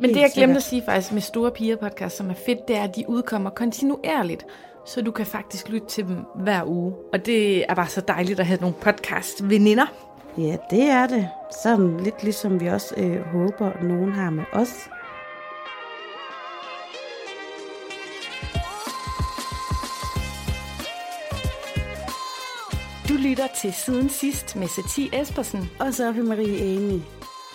Men det, jeg glemte at sige faktisk med Store Piger podcast, som er fedt, det er, at de udkommer kontinuerligt. Så du kan faktisk lytte til dem hver uge. Og det er bare så dejligt at have nogle podcast-veninder. Ja, det er det. Sådan lidt ligesom vi også øh, håber, at nogen har med os. Du lytter til Siden Sidst med Satie Espersen. Og Sofie Marie Amy.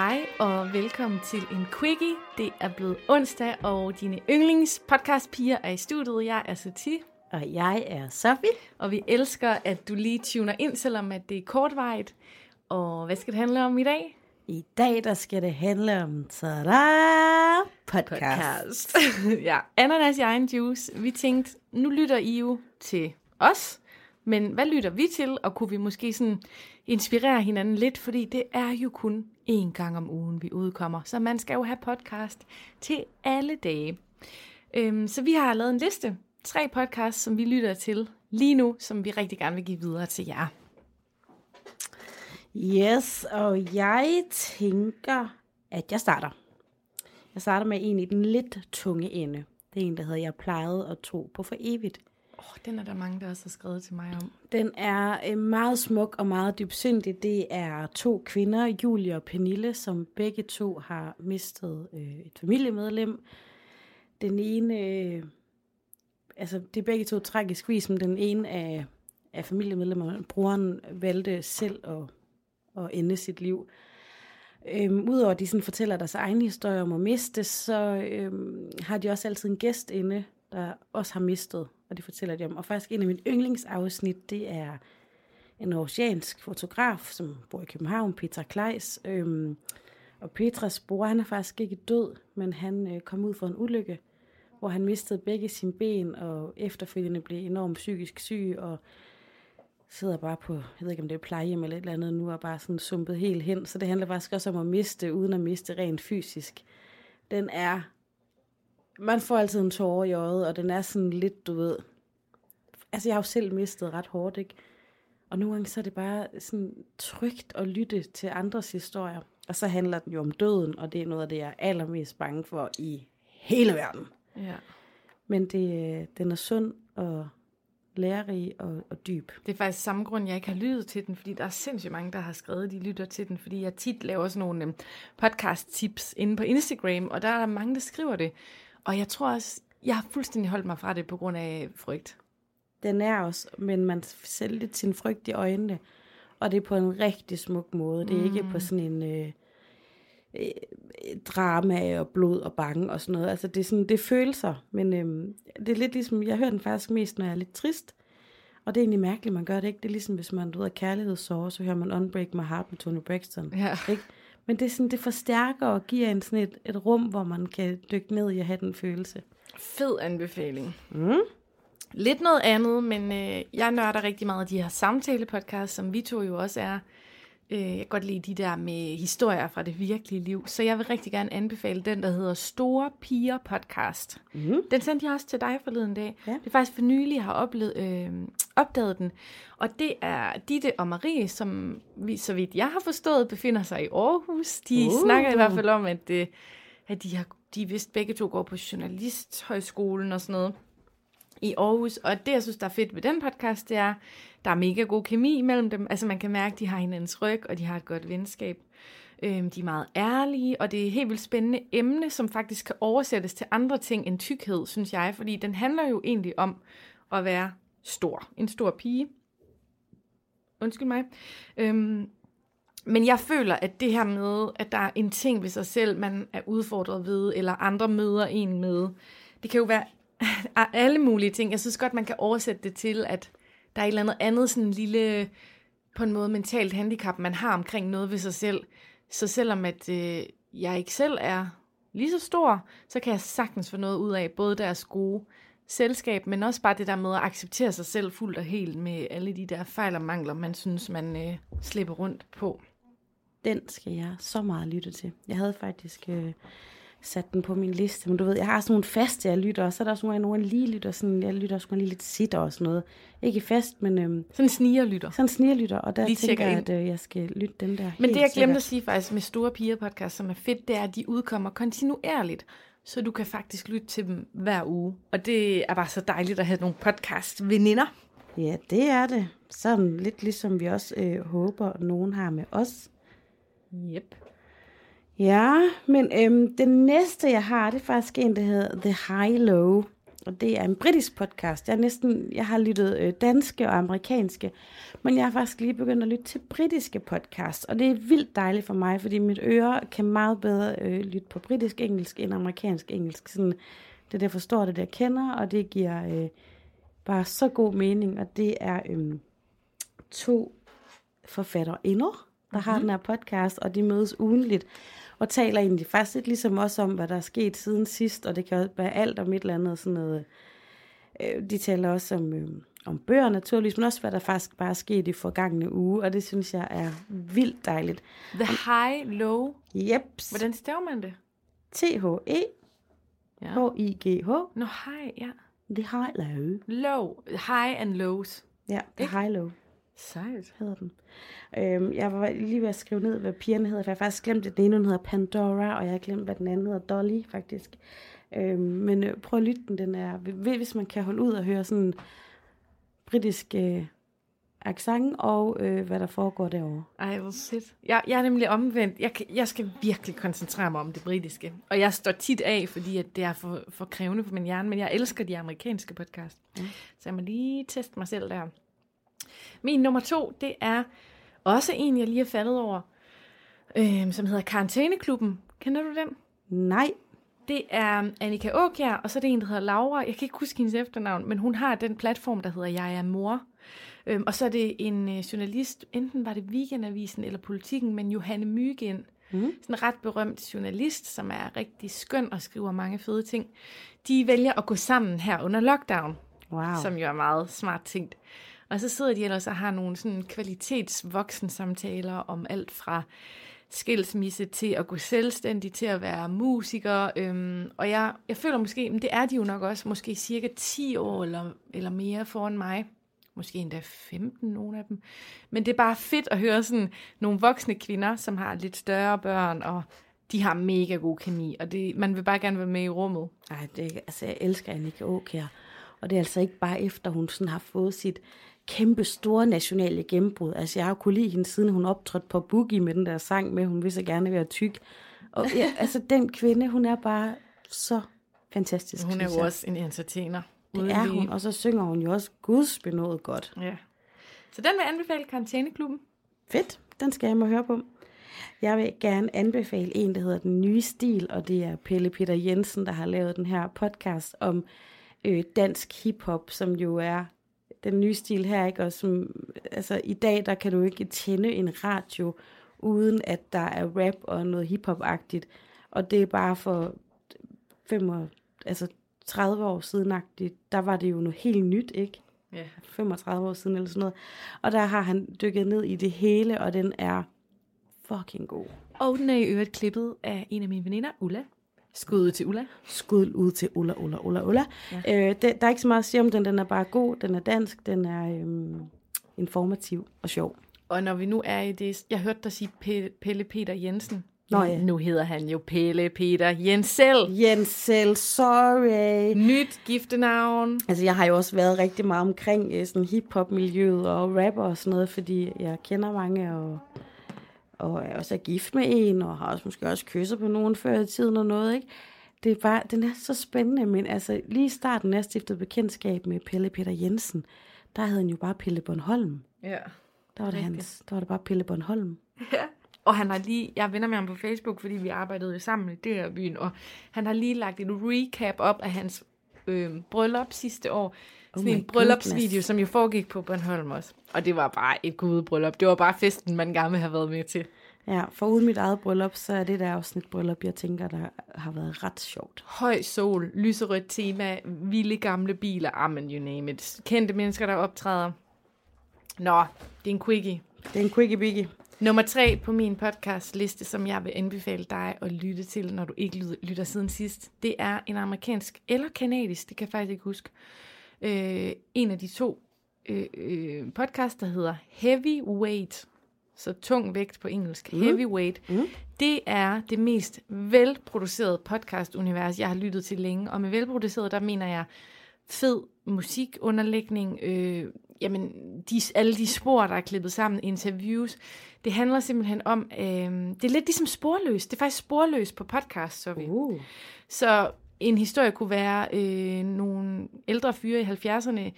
Hej og velkommen til en quickie. Det er blevet onsdag, og dine yndlings podcastpiger er i studiet. Jeg er Satie, Og jeg er Sofie. og vi elsker, at du lige tuner ind, selvom at det er kortvarigt. Og hvad skal det handle om i dag? I dag der skal det handle om tada, podcast. podcast. ja, ananas i egen juice. Vi tænkte, nu lytter I jo til os, men hvad lytter vi til? Og kunne vi måske sådan inspirere hinanden lidt, fordi det er jo kun én gang om ugen, vi udkommer. Så man skal jo have podcast til alle dage. Øhm, så vi har lavet en liste. Tre podcasts, som vi lytter til lige nu, som vi rigtig gerne vil give videre til jer. Yes, og jeg tænker, at jeg starter. Jeg starter med en i den lidt tunge ende. Det er en, der hedder Jeg plejede at tro på for evigt. Oh, den er der mange, der også har skrevet til mig om. Den er øh, meget smuk og meget dybsindig. Det er to kvinder, Julie og Pernille, som begge to har mistet øh, et familiemedlem. Den ene, øh, altså det er begge to tragisk vis, men den ene af, af familiemedlemmerne, broren valgte selv at, at ende sit liv. Øhm, Udover at de sådan fortæller deres egen historie om at miste, så øhm, har de også altid en gæst inde, der også har mistet, og det fortæller de om. Og faktisk en af mine yndlingsafsnit, det er en oceansk fotograf, som bor i København, Petra Kleis. Øhm, og Petras bror, han er faktisk ikke død, men han øh, kom ud for en ulykke, hvor han mistede begge sine ben, og efterfølgende blev enormt psykisk syg, og sidder bare på, jeg ved ikke om det er plejehjem eller et eller andet nu, og bare sådan sumpet helt hen. Så det handler faktisk også om at miste, uden at miste rent fysisk. Den er, man får altid en tårer i øjet, og den er sådan lidt, du ved, altså jeg har jo selv mistet ret hårdt, ikke? Og nogle gange så er det bare sådan trygt at lytte til andres historier. Og så handler den jo om døden, og det er noget af det, jeg er allermest bange for i hele verden. Ja. Men det, den er sund og lærerig og, og dyb. Det er faktisk samme grund, jeg ikke har lyttet til den, fordi der er sindssygt mange, der har skrevet, de lytter til den, fordi jeg tit laver sådan nogle øhm, podcast-tips inde på Instagram, og der er der mange, der skriver det. Og jeg tror også, jeg har fuldstændig holdt mig fra det på grund af frygt. Den er også, men man ser lidt sin frygt i øjnene. Og det er på en rigtig smuk måde. Det er ikke på sådan en øh, øh, drama og blod og bange og sådan noget. Altså det er, sådan, det er følelser, men øh, det er lidt ligesom, jeg hører den faktisk mest, når jeg er lidt trist. Og det er egentlig mærkeligt, man gør det ikke. Det er ligesom, hvis man du ved, kærlighedssorger, så hører man Unbreak My Heart med Tony Braxton. Ja. Ikke? Men det, er sådan, det forstærker og giver en sådan et, et rum, hvor man kan dykke ned i at have den følelse. Fed anbefaling. Mm. Lidt noget andet, men øh, jeg nørder rigtig meget af de her samtale-podcasts, som vi to jo også er. Øh, jeg kan godt lide de der med historier fra det virkelige liv, så jeg vil rigtig gerne anbefale den, der hedder Store Piger Podcast. Mm. Den sendte jeg også til dig forleden dag. Ja. Det er faktisk for nylig, jeg har oplevet, øh, opdaget den. Og det er Ditte og Marie, som vi, så vidt jeg har forstået, befinder sig i Aarhus. De Uh. snakker i hvert fald om, at, øh, at de, har, de vist begge to går på Journalisthøjskolen og sådan noget i Aarhus. Og det, jeg synes, der er fedt ved den podcast, det er, der er mega god kemi mellem dem. Altså man kan mærke, at de har hinandens ryg, og de har et godt venskab. Øhm, de er meget ærlige, og det er et helt vildt spændende emne, som faktisk kan oversættes til andre ting end tykkhed, synes jeg. Fordi den handler jo egentlig om at være stor. En stor pige. Undskyld mig. Øhm, men jeg føler, at det her med, at der er en ting ved sig selv, man er udfordret ved, eller andre møder en med, det kan jo være alle mulige ting. Jeg synes godt, man kan oversætte det til, at der er et eller andet andet sådan lille, på en måde mentalt handicap, man har omkring noget ved sig selv. Så selvom at øh, jeg ikke selv er lige så stor, så kan jeg sagtens få noget ud af både deres gode selskab, men også bare det der med at acceptere sig selv fuldt og helt med alle de der fejl og mangler, man synes, man øh, slipper rundt på. Den skal jeg så meget lytte til. Jeg havde faktisk øh, sat den på min liste, men du ved, jeg har sådan nogle faste, jeg lytter, og så er der også nogle, nogle lige lytter, sådan, jeg lytter også lige lidt sitter og sådan noget. Ikke fast, men... Øhm, sådan en snigerlytter. Sådan en snigerlytter, og der lige tænker jeg, at øh, jeg skal lytte den der Men det, jeg glemte at sige faktisk med Store Piger podcast, som er fedt, det er, at de udkommer kontinuerligt så du kan faktisk lytte til dem hver uge. Og det er bare så dejligt at have nogle podcast-veninder. Ja, det er det. Sådan lidt ligesom vi også øh, håber, nogen har med os. Yep. Ja, men øhm, den næste, jeg har, det er faktisk en, der hedder The High Low. Og det er en britisk podcast. Jeg, er næsten, jeg har lyttet øh, danske og amerikanske, men jeg har faktisk lige begyndt at lytte til britiske podcasts. Og det er vildt dejligt for mig, fordi mit øre kan meget bedre øh, lytte på britisk engelsk end amerikansk engelsk. Sådan, det er det, jeg forstår, det jeg kender, og det giver øh, bare så god mening. Og det er øh, to forfatterinder, der mm-hmm. har mhm. den her podcast, og de mødes ugenligt og taler egentlig faktisk lidt ligesom også om, hvad der er sket siden sidst, og det kan være alt om et eller andet sådan noget. Øh, de taler også om, øh, om bøger naturligvis, men også hvad der faktisk bare er sket i forgangne uge, og det synes jeg er vildt dejligt. The High Low? Yep. Hvordan staver man det? T-H-E H-I-G-H. Nå, high, ja. The High Low. Low. High and lows. Ja, The High Low. Sejt. Hedder den. Øhm, jeg var lige ved at skrive ned, hvad pigerne hedder, for jeg har faktisk glemt, at den ene hedder Pandora, og jeg har glemt, hvad den anden hedder Dolly, faktisk. Øhm, men øh, prøv at lytte den, den er, hvis man kan holde ud og høre sådan britisk øh, accent, og øh, hvad der foregår derovre. Ej, hvor fedt. Jeg, jeg er nemlig omvendt. Jeg, jeg skal virkelig koncentrere mig om det britiske. Og jeg står tit af, fordi at det er for, for krævende for min hjerne, men jeg elsker de amerikanske podcast. Mm. Så jeg må lige teste mig selv der. Min nummer to, det er også en, jeg lige har faldet over, øh, som hedder Karantæneklubben. Kender du den? Nej. Det er Annika Åkjær, og så er det en, der hedder Laura. Jeg kan ikke huske hendes efternavn, men hun har den platform, der hedder Jeg er mor. Øhm, og så er det en øh, journalist, enten var det Weekendavisen eller Politikken, men Johanne Mygen, mm. sådan en ret berømt journalist, som er rigtig skøn og skriver mange fede ting. De vælger at gå sammen her under lockdown, wow. som jo er meget smart tænkt. Og så sidder de ellers og har nogle sådan kvalitetsvoksen samtaler om alt fra skilsmisse til at gå selvstændig, til at være musiker. Øhm, og jeg, jeg føler måske, men det er de jo nok også, måske cirka 10 år eller, eller mere foran mig. Måske endda 15, nogle af dem. Men det er bare fedt at høre sådan nogle voksne kvinder, som har lidt større børn, og de har mega god kemi, og det, man vil bare gerne være med i rummet. Nej, det, altså jeg elsker Annika Åkær. Og det er altså ikke bare efter, hun sådan har fået sit kæmpe store nationale gennembrud. Altså, jeg har jo kunne lide hende, siden hun optrådte på Boogie med den der sang med, hun vil så gerne være tyk. Og ja, altså, den kvinde, hun er bare så fantastisk. Hun er jo også en entertainer. Det er hun, og så synger hun jo også gudsbenået godt. Ja. Så den vil jeg anbefale Karantæneklubben. Fedt, den skal jeg må høre på. Jeg vil gerne anbefale en, der hedder Den Nye Stil, og det er Pelle Peter Jensen, der har lavet den her podcast om øh, dansk hiphop, som jo er den nye stil her, ikke? Og som, altså, i dag, der kan du ikke tænde en radio, uden at der er rap og noget hiphop-agtigt. Og det er bare for 5, altså 30 år siden der var det jo noget helt nyt, ikke? Ja. 35 år siden eller sådan noget. Og der har han dykket ned i det hele, og den er fucking god. Og den er i øvrigt klippet af en af mine veninder, Ulla. Skud til Ulla. Skud ud til Ulla, Ulla, Ulla, Ulla. Ja. Øh, det, der er ikke så meget at sige om den. Den er bare god, den er dansk, den er øhm, informativ og sjov. Og når vi nu er i det, jeg hørte dig sige Pelle Peter Jensen. Nå ja. Nu hedder han jo Pelle Peter Jensel. Jensel, sorry. Nyt giftenavn. Altså, jeg har jo også været rigtig meget omkring øh, sådan hip-hop-miljøet og rapper og sådan noget, fordi jeg kender mange og og er også er gift med en, og har også måske også kysset på nogen før i tiden og noget, ikke? Det er bare, den er så spændende, men altså lige i starten, jeg stiftede bekendtskab med Pelle Peter Jensen, der havde han jo bare Pelle Bornholm. Ja. Der var det, hans, der var det bare Pelle Bornholm. Ja. Og han har lige, jeg vender med ham på Facebook, fordi vi arbejdede sammen i det her byen, og han har lige lagt en recap op af hans øh, bryllup sidste år. Oh Sådan en bryllupsvideo, goodness. som jo foregik på Bornholm også. Og det var bare et gudebryllup. Det var bare festen, man gerne vil have været med til. Ja, for uden mit eget bryllup, så er det der også et bryllup, jeg tænker, der har været ret sjovt. Høj sol, lyserødt tema, vilde gamle biler, amen you name it. Kendte mennesker, der optræder. Nå, det er en quickie. Det er en quickie biggie. Nummer tre på min podcast liste, som jeg vil anbefale dig at lytte til, når du ikke lyt- lytter siden sidst, det er en amerikansk eller kanadisk, det kan jeg faktisk ikke huske, øh, en af de to øh, øh, podcast, der hedder Heavyweight, så tung vægt på engelsk, mm. Heavyweight. Mm. Det er det mest velproducerede podcast-univers, jeg har lyttet til længe, og med velproduceret, der mener jeg fed musikunderlægning, øh, jamen, de, alle de spor, der er klippet sammen, interviews. Det handler simpelthen om, øh, det er lidt ligesom sporløs. Det er faktisk sporløs på podcast, så vi. Uh. Så en historie kunne være øh, nogle ældre fyre i 70'erne.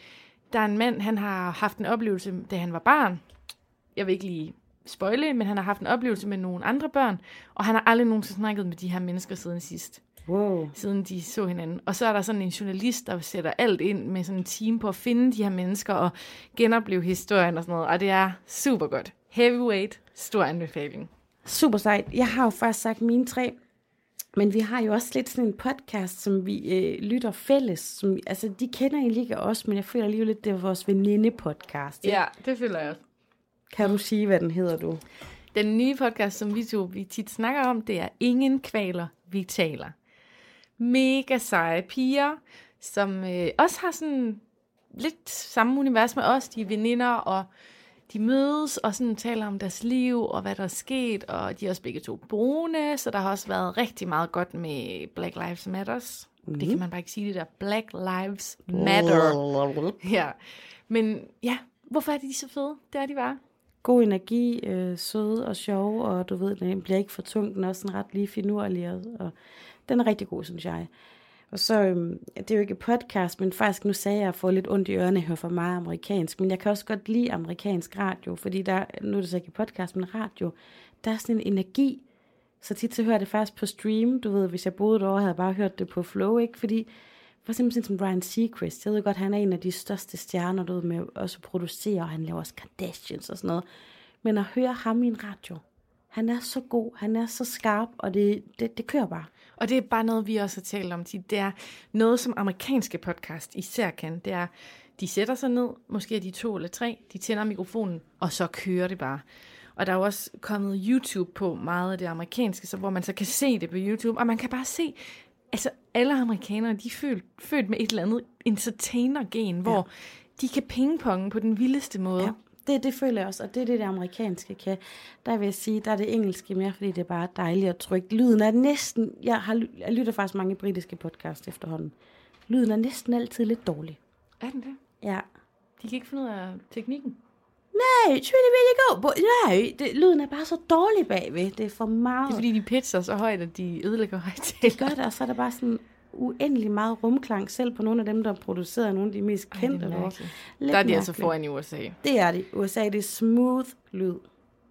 Der er en mand, han har haft en oplevelse, da han var barn. Jeg vil ikke lige spoile, men han har haft en oplevelse med nogle andre børn, og han har aldrig nogensinde snakket med de her mennesker siden sidst Wow. siden de så hinanden. Og så er der sådan en journalist, der sætter alt ind med sådan en team på at finde de her mennesker og genopleve historien og sådan noget. Og det er super godt. Heavyweight, stor anbefaling. Super sejt. Jeg har jo først sagt mine tre, men vi har jo også lidt sådan en podcast, som vi øh, lytter fælles. Som, altså, de kender egentlig ikke os, men jeg føler alligevel lidt, det er vores veninde-podcast. ikke? Ja, det føler jeg også. Kan du sige, hvad den hedder, du? Den nye podcast, som vi to vi tit snakker om, det er Ingen kvaler, vi taler. Mega seje piger, som øh, også har sådan lidt samme univers med os. De er veninder, og de mødes og sådan taler om deres liv og hvad der er sket, og de er også begge to brune, så der har også været rigtig meget godt med Black Lives Matters. Mm. Det kan man bare ikke sige det der. Black Lives Matter. Ja. Men ja, hvorfor er de så fede? Det er de bare. God energi, øh, søde og sjove, og du ved, den bliver ikke for tung, den er også sådan ret lige finurlig, og, og den er rigtig god, synes jeg. Og så, øhm, det er jo ikke podcast, men faktisk, nu sagde jeg, at jeg får lidt ondt i ørerne, hører for meget amerikansk, men jeg kan også godt lide amerikansk radio, fordi der, nu er det så ikke podcast, men radio, der er sådan en energi, så tit så hører jeg det faktisk på stream, du ved, hvis jeg boede derovre, havde jeg bare hørt det på Flow, ikke? Fordi, for eksempel sådan som Ryan Seacrest, jeg ved godt, han er en af de største stjerner, du ved, med også at producere, og han laver også Kardashians og sådan noget. Men at høre ham i en radio, han er så god, han er så skarp, og det, det, det kører bare. Og det er bare noget, vi også har talt om tit. Det er noget, som amerikanske podcast især kan. Det er, de sætter sig ned, måske er de to eller tre, de tænder mikrofonen, og så kører det bare. Og der er jo også kommet YouTube på meget af det amerikanske, så hvor man så kan se det på YouTube, og man kan bare se, altså alle amerikanere, de er født, født med et eller andet entertainer-gen, hvor de kan pingponge på den vildeste måde. Ja, det, det føler jeg også, og det er det, det amerikanske kan. Der vil jeg sige, der er det engelske mere, fordi det er bare dejligt at trykke. Lyden er næsten, jeg, har, jeg lytter faktisk mange britiske podcast efterhånden. Lyden er næsten altid lidt dårlig. Er den det? Ja. De kan ikke finde ud af teknikken. Nej, it's really, really good, but nej, det, lyden er bare så dårlig bagved. Det er for meget. Det er fordi, de pitcher så højt, at de ødelægger højtaler. gør det, og så er der bare sådan uendelig meget rumklang, selv på nogle af dem, der producerer nogle af de mest kendte. det er Der er de altså foran i USA. Det er det. USA, det er smooth lyd.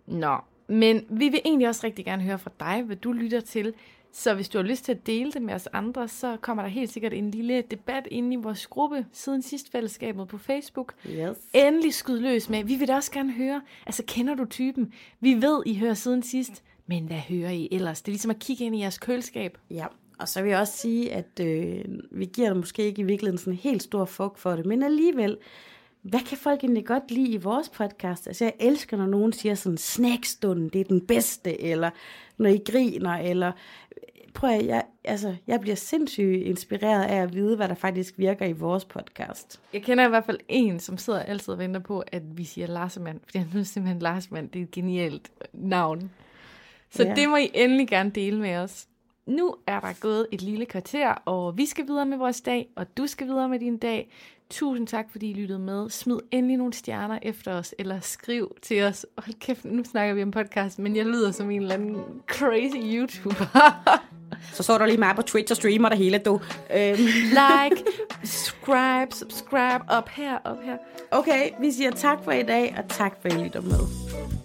Nå, men vi vil egentlig også rigtig gerne høre fra dig, hvad du lytter til. Så hvis du har lyst til at dele det med os andre, så kommer der helt sikkert en lille debat inde i vores gruppe, siden sidst fællesskabet på Facebook. Yes. Endelig skyd løs med, vi vil da også gerne høre, altså kender du typen? Vi ved, I hører siden sidst, men hvad hører I ellers? Det er ligesom at kigge ind i jeres køleskab. Ja, og så vil jeg også sige, at øh, vi giver det måske ikke i virkeligheden sådan en helt stor fuck for det, men alligevel, hvad kan folk egentlig godt lide i vores podcast? Altså, jeg elsker, når nogen siger sådan, snackstunden, det er den bedste, eller når I griner, eller prøv at, jeg, altså, jeg bliver sindssygt inspireret af at vide, hvad der faktisk virker i vores podcast. Jeg kender i hvert fald en, som sidder altid og venter på, at vi siger Larsemann, fordi han synes simpelthen, Larsemann, det er et genialt navn. Så Ja. det må I endelig gerne dele med os. Nu er der gået et lille kvarter, og vi skal videre med vores dag, og du skal videre med din dag. Tusind tak, fordi I lyttede med. Smid endelig nogle stjerner efter os, eller skriv til os. Hold kæft, nu snakker vi om podcast, men jeg lyder som en eller anden crazy YouTuber. Så så du lige mig på Twitch og streamer det hele, du. Øhm, like, subscribe, subscribe, op her, op her. okay, vi siger tak for i dag, og tak for at I lytter med.